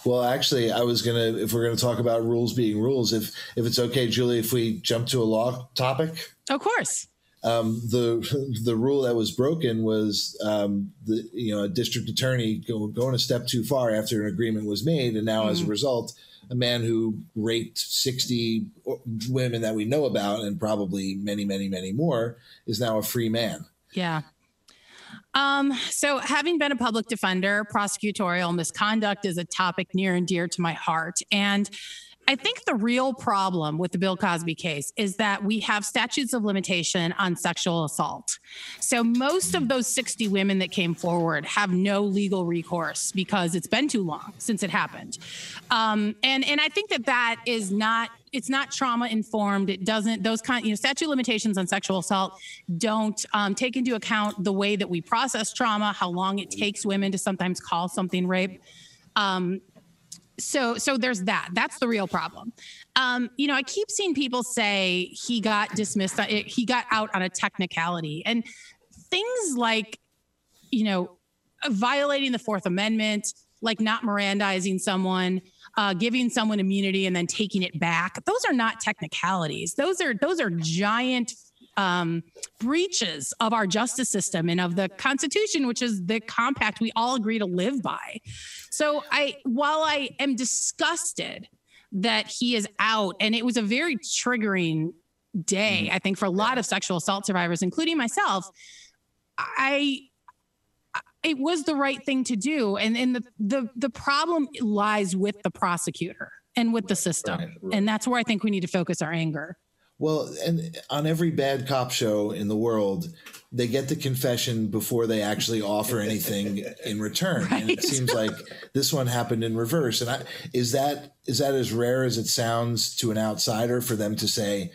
Well, actually, I was gonna. If we're gonna talk about rules being rules, if if it's okay, Julie, if we jump to a law topic. of course. um, the the rule that was broken was um, the you know a district attorney go, going a step too far after an agreement was made, and now as a result, a man who raped sixty women that we know about, and probably many, many, many more, is now a free man. Yeah. Um, so having been a public defender, prosecutorial misconduct is a topic near and dear to my heart. And I think the real problem with the Bill Cosby case is that we have statutes of limitation on sexual assault. So most of those 60 women that came forward have no legal recourse because it's been too long since it happened. Um, and and I think that that is not it's not trauma informed. It doesn't those kind you know statute limitations on sexual assault don't um, take into account the way that we process trauma, how long it takes women to sometimes call something rape. Um, so so there's that that's the real problem um you know i keep seeing people say he got dismissed uh, he got out on a technicality and things like you know violating the fourth amendment like not mirandizing someone uh, giving someone immunity and then taking it back. Those are not technicalities. Those are those are giant um, breaches of our justice system and of the constitution which is the compact we all agree to live by. So I, while I am disgusted that he is out, and it was a very triggering day, I think, for a lot of sexual assault survivors, including myself. I, it was the right thing to do. And and the the the problem lies with the prosecutor and with the system. Right, right. And that's where I think we need to focus our anger. Well, and on every bad cop show in the world, they get the confession before they actually offer anything in return. And it seems like this one happened in reverse. And I, is that is that as rare as it sounds to an outsider for them to say,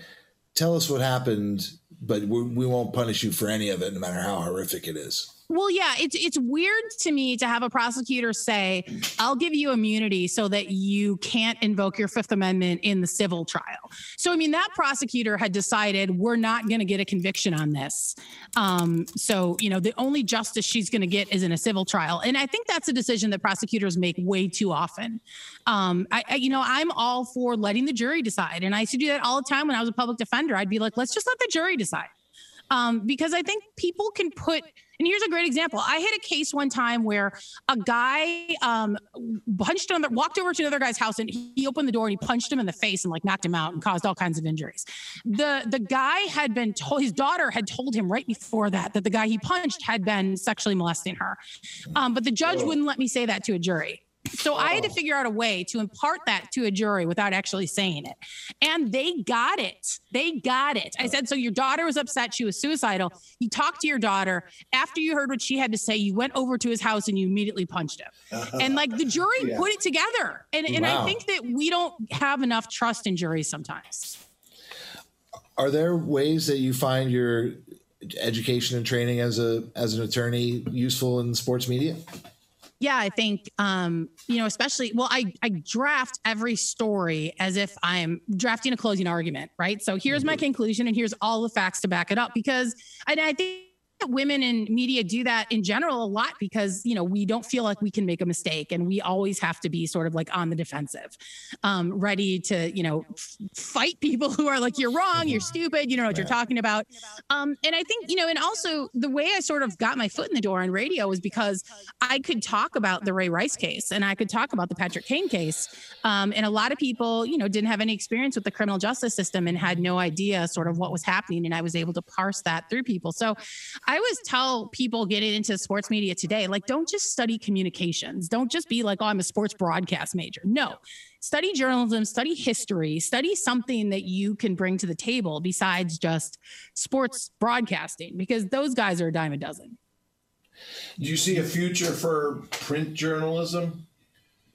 "Tell us what happened, but we, we won't punish you for any of it, no matter how horrific it is." Well, yeah, it's it's weird to me to have a prosecutor say, "I'll give you immunity so that you can't invoke your Fifth Amendment in the civil trial." So, I mean, that prosecutor had decided we're not going to get a conviction on this. Um, so, you know, the only justice she's going to get is in a civil trial, and I think that's a decision that prosecutors make way too often. Um, I, I, you know, I'm all for letting the jury decide, and I used to do that all the time when I was a public defender. I'd be like, "Let's just let the jury decide." um, because I think people can put. And here's a great example. I had a case one time where a guy um, punched another, walked over to another guy's house, and he opened the door and he punched him in the face and like knocked him out and caused all kinds of injuries. The the guy had been told his daughter had told him right before that that the guy he punched had been sexually molesting her, um, but the judge wouldn't let me say that to a jury. So I had to oh. figure out a way to impart that to a jury without actually saying it. And they got it. They got it. I said, So your daughter was upset. She was suicidal. You talked to your daughter. After you heard what she had to say, you went over to his house and you immediately punched him. Uh-huh. And like the jury Yeah. put it together. And, and I think that we don't have enough trust in juries sometimes. Are there ways that you find your education and training as a as an attorney useful in sports media? Yeah, I think um, you know, especially well, I I draft every story as if I'm drafting a closing argument, right? So here's my conclusion, and here's all the facts to back it up. Because and I think that women in media do that in general a lot because you know we don't feel like we can make a mistake, and we always have to be sort of like on the defensive, um, ready to you know f- fight people who are like you're wrong, you're stupid, you don't know what you're talking about. Um, and I think, you know, and also the way I sort of got my foot in the door on radio was because I could talk about the Ray Rice case and I could talk about the Patrick Kane case. Um, and a lot of people, you know, didn't have any experience with the criminal justice system and had no idea sort of what was happening. And I was able to parse that through people. So I always tell people getting into sports media today, like, don't just study communications. Don't just be like, oh, I'm a sports broadcast major. No, study journalism, study history, study something that you can bring to the table besides just sports broadcasting, because those guys are a dime a dozen. Do you see a future for print journalism?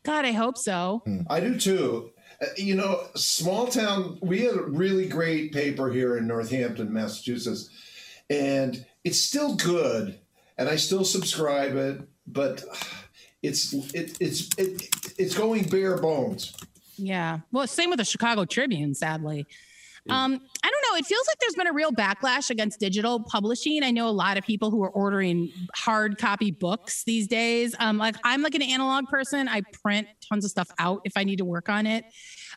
God, I hope so. I do too. Uh, You know, small town, we had a really great paper here in Northampton, Massachusetts, and it's still good, and I still subscribe it, but it's it, it's it, it's going bare bones. Yeah. Well, same with the Chicago Tribune, sadly. Um, I don't know. It feels like there's been a real backlash against digital publishing. I know a lot of people who are ordering hard copy books these days. Um, like I'm like an analog person. I print tons of stuff out if I need to work on it.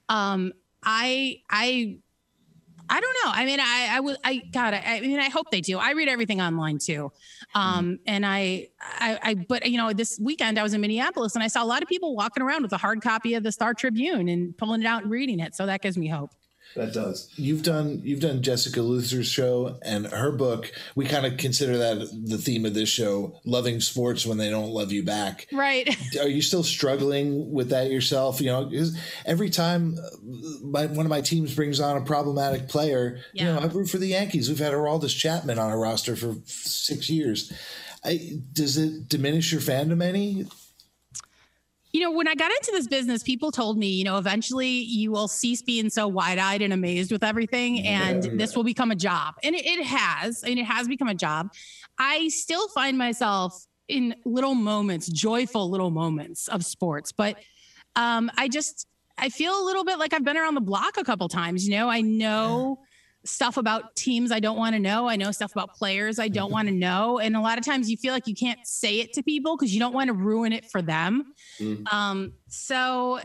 Um, I I I don't know. I mean, I I would I God. I, I mean, I hope they do. I read everything online too, um, and I, I I but you know, this weekend I was in Minneapolis and I saw a lot of people walking around with a hard copy of the Star Tribune and pulling it out and reading it. So that gives me hope. That does. You've done you've done Jessica Luther's show and her book. We kind of consider that the theme of this show, loving sports when they don't love you back. Right. Are you still struggling with that yourself? You know, every time uh, my, one of my teams brings on a problematic player, you know, Yeah. I root for the Yankees. We've had Aroldis Chapman on our roster for six years. I, does it diminish your fandom any? You know, when I got into this business, people told me, you know, eventually you will cease being so wide eyed and amazed with everything, and Yeah. this will become a job. And it, it has, and it has become a job. I still find myself in little moments, joyful little moments of sports, but um, I just, I feel a little bit like I've been around the block a couple times. You know, I know stuff about teams I don't want to know. I know stuff about players I don't want to know. And a lot of times you feel like you can't say it to people because you don't want to ruin it for them. Mhm. Um, so,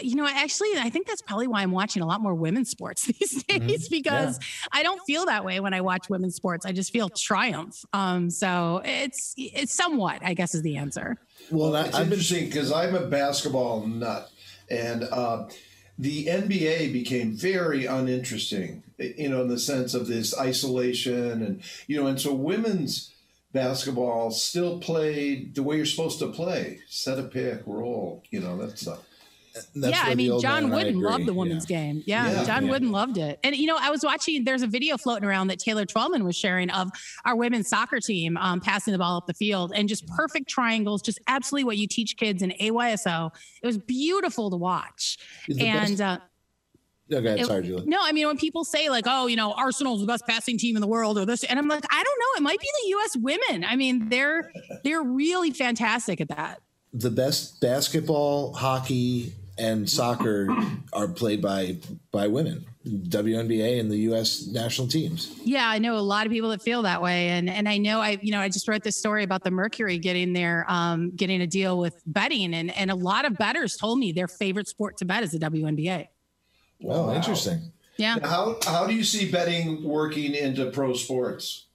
you know, actually, I think that's probably why I'm watching a lot more women's sports these days because I don't feel that way when I watch women's sports. I just feel triumph. Um, so it's it's somewhat, I guess, is the answer. Well, I, It's I've been interesting because I'm a basketball nut, and uh, the NBA became very uninteresting. You know, in the sense of this isolation, and you know, and so women's basketball still played the way you're supposed to play. Set a pick, roll. You know, that's uh, That's yeah, I mean, John and Wooden loved the Yeah. women's game. Yeah, Yeah. John Yeah. Wooden loved it. And, you know, I was watching, there's a video floating around that Taylor Twellman was sharing of our women's soccer team um, passing the ball up the field and just perfect triangles, just absolutely what you teach kids in AYSO. It was beautiful to watch. The best- and, uh, Oh, ahead. it- Sorry, Julie. no, I mean, when people say like, oh, you know, Arsenal's the best passing team in the world or this, and I'm like, I don't know. It might be the U.S. women. I mean, they're, they're really fantastic at that. the best basketball, hockey, and soccer are played by by women. WNBA and the U.S. national teams. Yeah, I know a lot of people that feel that way, and and I know I you know I just wrote this story about the Mercury getting their um getting a deal with betting, and and a lot of bettors told me their favorite sport to bet is the WNBA. Oh, wow. interesting. Yeah, How how do you see betting working into pro sports?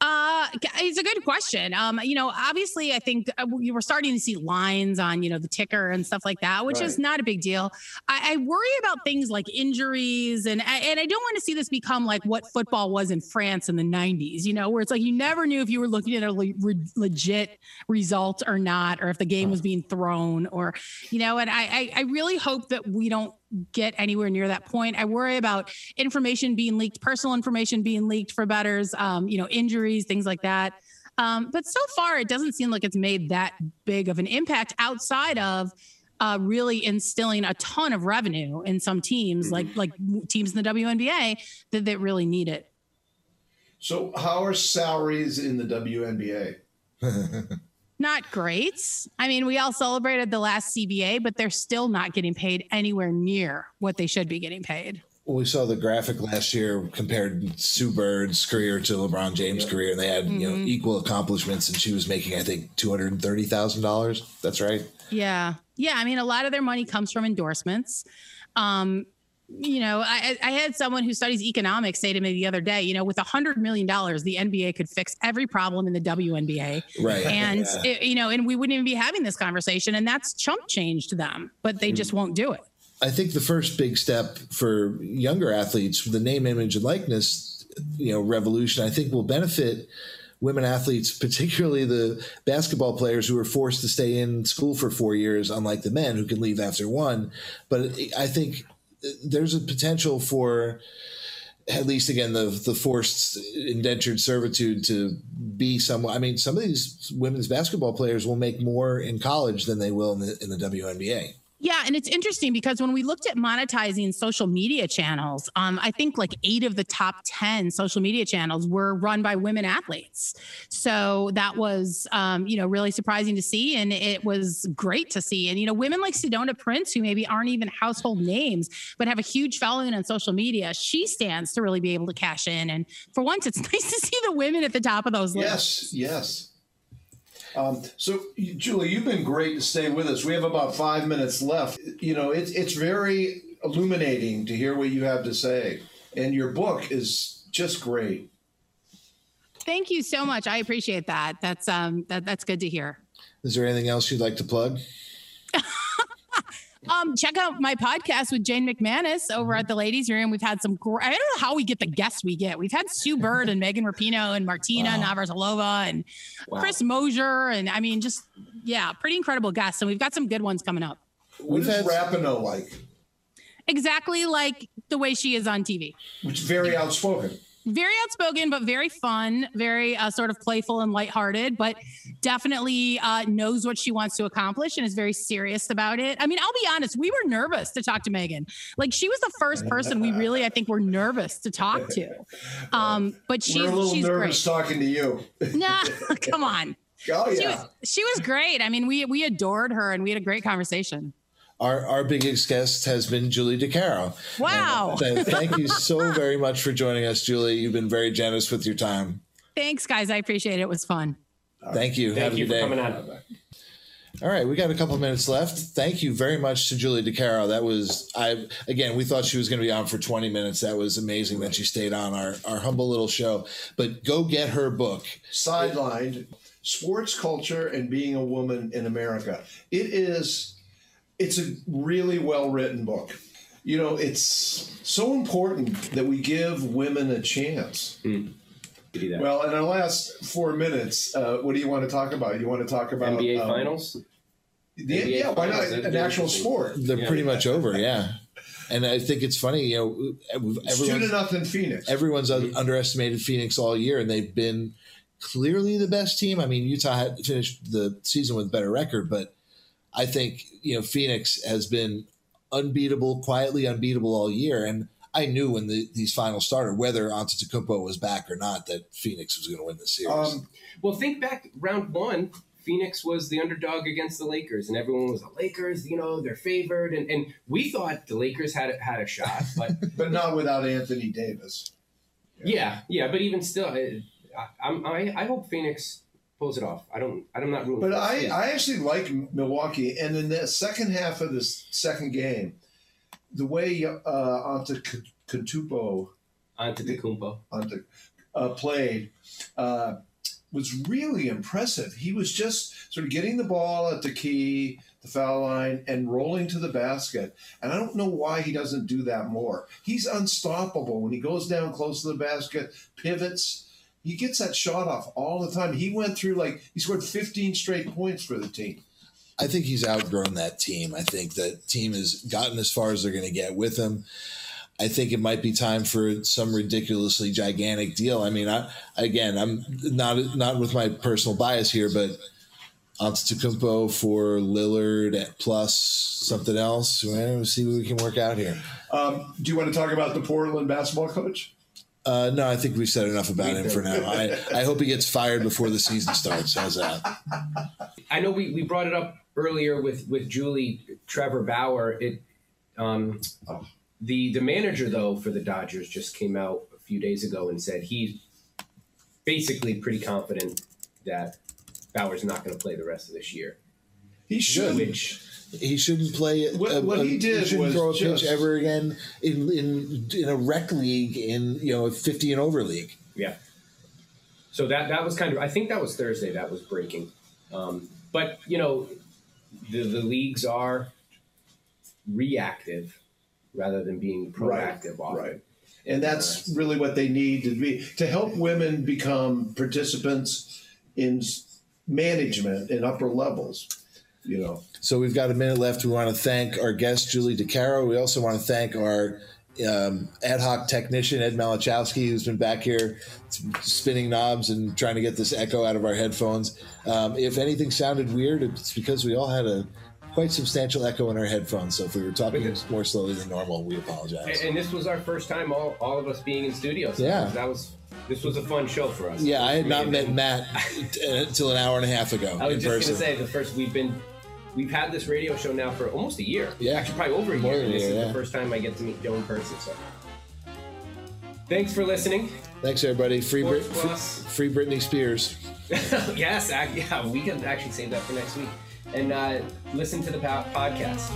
Uh, it's a good question. Um, you know, obviously, I think uh, you were starting to see lines on you know the ticker and stuff like that, which is not a big deal. I, I worry about things like injuries, and I- and I don't want to see this become like what football was in France in the '90s. You know, where it's like you never knew if you were looking at a le- re- legit result or not, or if the game was being thrown, or you know. And I, I I really hope that we don't get anywhere near that point. I worry about information being leaked, personal information being leaked for betters, um, you know, injuries, things like that. Um, but so far, it doesn't seem like it's made that big of an impact outside of uh, really instilling a ton of revenue in some teams, like like teams in the WNBA that, that really need it. So how are salaries in the WNBA? Not great. I mean, we all celebrated the last CBA, but they're still not getting paid anywhere near what they should be getting paid. Well, we saw the graphic last year compared Sue Bird's career to LeBron James' career, and they had you know Mhm. equal accomplishments, and she was making I think two hundred and thirty thousand dollars. That's right. Yeah. Yeah. I mean, a lot of their money comes from endorsements. Um, you know, I, I had someone who studies economics say to me the other day, you know, with a hundred million dollars, the NBA could fix every problem in the WNBA. Right. And, Yeah. it- you know, and we wouldn't even be having this conversation. And that's chump change to them, but they just won't do it. I think the first big step for younger athletes, the name, image, and likeness, you know, revolution, I think will benefit women athletes, particularly the basketball players who are forced to stay in school for four years, unlike the men who can leave after one. But I think there's a potential for at least again the the forced indentured servitude to be some. I mean, some of these women's basketball players will make more in college than they will in the in the WNBA. Yeah, and it's interesting because when we looked at monetizing social media channels, um, I think like eight of the top 10 social media channels were run by women athletes. So that was, um, you know, really surprising to see. And it was great to see. And, you know, women like Sedona Prince, who maybe aren't even household names, but have a huge following on social media, she stands to really be able to cash in. And for once, it's nice to see the women at the top of those lists. Yes, yes. Um, so, Julie, you've been great to stay with us. We have about five minutes left. You know, it's it's very illuminating to hear what you have to say, and your book is just great. Thank you so much. I appreciate that. That's um that, that's good to hear. Is there anything else you'd like to plug? Um, check out my podcast with Jane McManus over at the Ladies Room. We've had some. Gr- I don't know how we get the guests we get. We've had Sue Bird and Megan Rapinoe and Martina Wow. Navratilova and Wow. Chris Mosier and I mean, just yeah, pretty incredible guests. And we've got some good ones coming up. What We've had- Rapinoe like? Exactly like the way she is on TV. Which is very outspoken. Very outspoken, but very fun, very uh, sort of playful and lighthearted, but definitely uh, knows what she wants to accomplish and is very serious about it. I mean, I'll be honest, we were nervous to talk to Megan. Like she was the first person we really, I think, were nervous to talk to. Um, but she's We're a little she's nervous talking to you. great. Nah, come on. Oh She yeah. was she was great. I mean, we we adored her and we had a great conversation. Our our biggest guest has been Julie DiCaro. Wow. And uh, thank you so very much for joining us, Julie. You've been very generous with your time. Thanks, guys. I appreciate it. It was fun. Thank you. Thank Have a you good for day. coming on. All right, we got a couple minutes left. Thank you very much to Julie DiCaro. That was I again. We thought she was going to be on for twenty minutes. That was amazing that she stayed on our our humble little show. But go get her book. sidelined sports culture and being a woman in America. It is it's a really well written book. You know, it's so important that we give women a chance. to do that. Well, in our last four minutes, uh, what do you want to talk about? You want to talk about NBA um, finals. the- NBA yeah, why not an actual sport? They're Yeah. pretty much over, yeah. And I think it's funny, you know, It's two to everyone's, nothing Phoenix. everyone's un- underestimated Phoenix all year, and they've been clearly the best team. I mean, Utah had finished the season with a better record, but I think you know Phoenix has been unbeatable, quietly unbeatable all year. And I knew when the, these finals started, whether Antetokounmpo was back or not, that Phoenix was going to win the series. um, Well, think back round one. Phoenix was the underdog against the Lakers, and everyone was the Lakers. You know, they're favored, and, and we thought the Lakers had a, had a shot, but but not without Anthony Davis. yeah, yeah. But even still, I, I, I'm- I, I hope Phoenix pulls it off. I don't. I'm not rooting. But I, I actually like Milwaukee, and in the second half of this second game, the way uh, Antetokounmpo Antetokounmpo. Ante, uh, played uh, was really impressive. He was just sort of getting the ball at the key, the foul line, and rolling to the basket. And I don't know why he doesn't do that more. He's unstoppable when he goes down close to the basket, pivots. He gets that shot off all the time. He went through like he scored 15 straight points for the team. I think he's outgrown that team. I think that team has gotten as far as they're going to get with him. I think it might be time for some ridiculously gigantic deal. I mean, I again, I'm not not with my personal bias here, but Antetokounmpo for Lillard at plus something else. Well, We'll see what we can work out here. Um, do you want to talk about the Portland basketball coach? Uh, no, I think we've said enough about We him did. for now. I, I hope he gets fired before the season starts. How's that? I know we, we brought it up earlier with with Julie Trevor Bauer. It um, Oh. the the manager though for the Dodgers just came out a few days ago and said he's basically pretty confident that Bauer's not going to play the rest of this year. He should. Which He shouldn't play. What- what he did shouldn't was throw a pitch just- ever again in in in a rec league in you know a fifty and over league. yeah. So that that was kind of I think that was Thursday that was breaking, um, but you know the the leagues are reactive rather than being proactive. often. right. And that's really what they need to be to help women become participants in management in upper levels. You know, So we've got a minute left. We want to thank our guest Julie DiCaro. We also want to thank our um, ad hoc technician Ed Malachowski, who's been back here spinning knobs and trying to get this echo out of our headphones. Um, if anything sounded weird, it's because we all had a quite substantial echo in our headphones. So if we were talking more slowly than normal, we apologize. And, this was our first time, all, all of us being in studio. So Yeah. that was this was a fun show for us. Yeah, I had not met Matt until an hour and a half ago I was just gonna say the first we've been we've had this radio show now for almost a year. Yeah. actually probably over a More year. a this year, is yeah. the first time I get to meet Joe in person. So thanks for listening. Thanks, everybody. Free, Brit- free Britney Spears. yes, ac- yeah, we can actually save that for next week. And uh, listen to the po- podcast.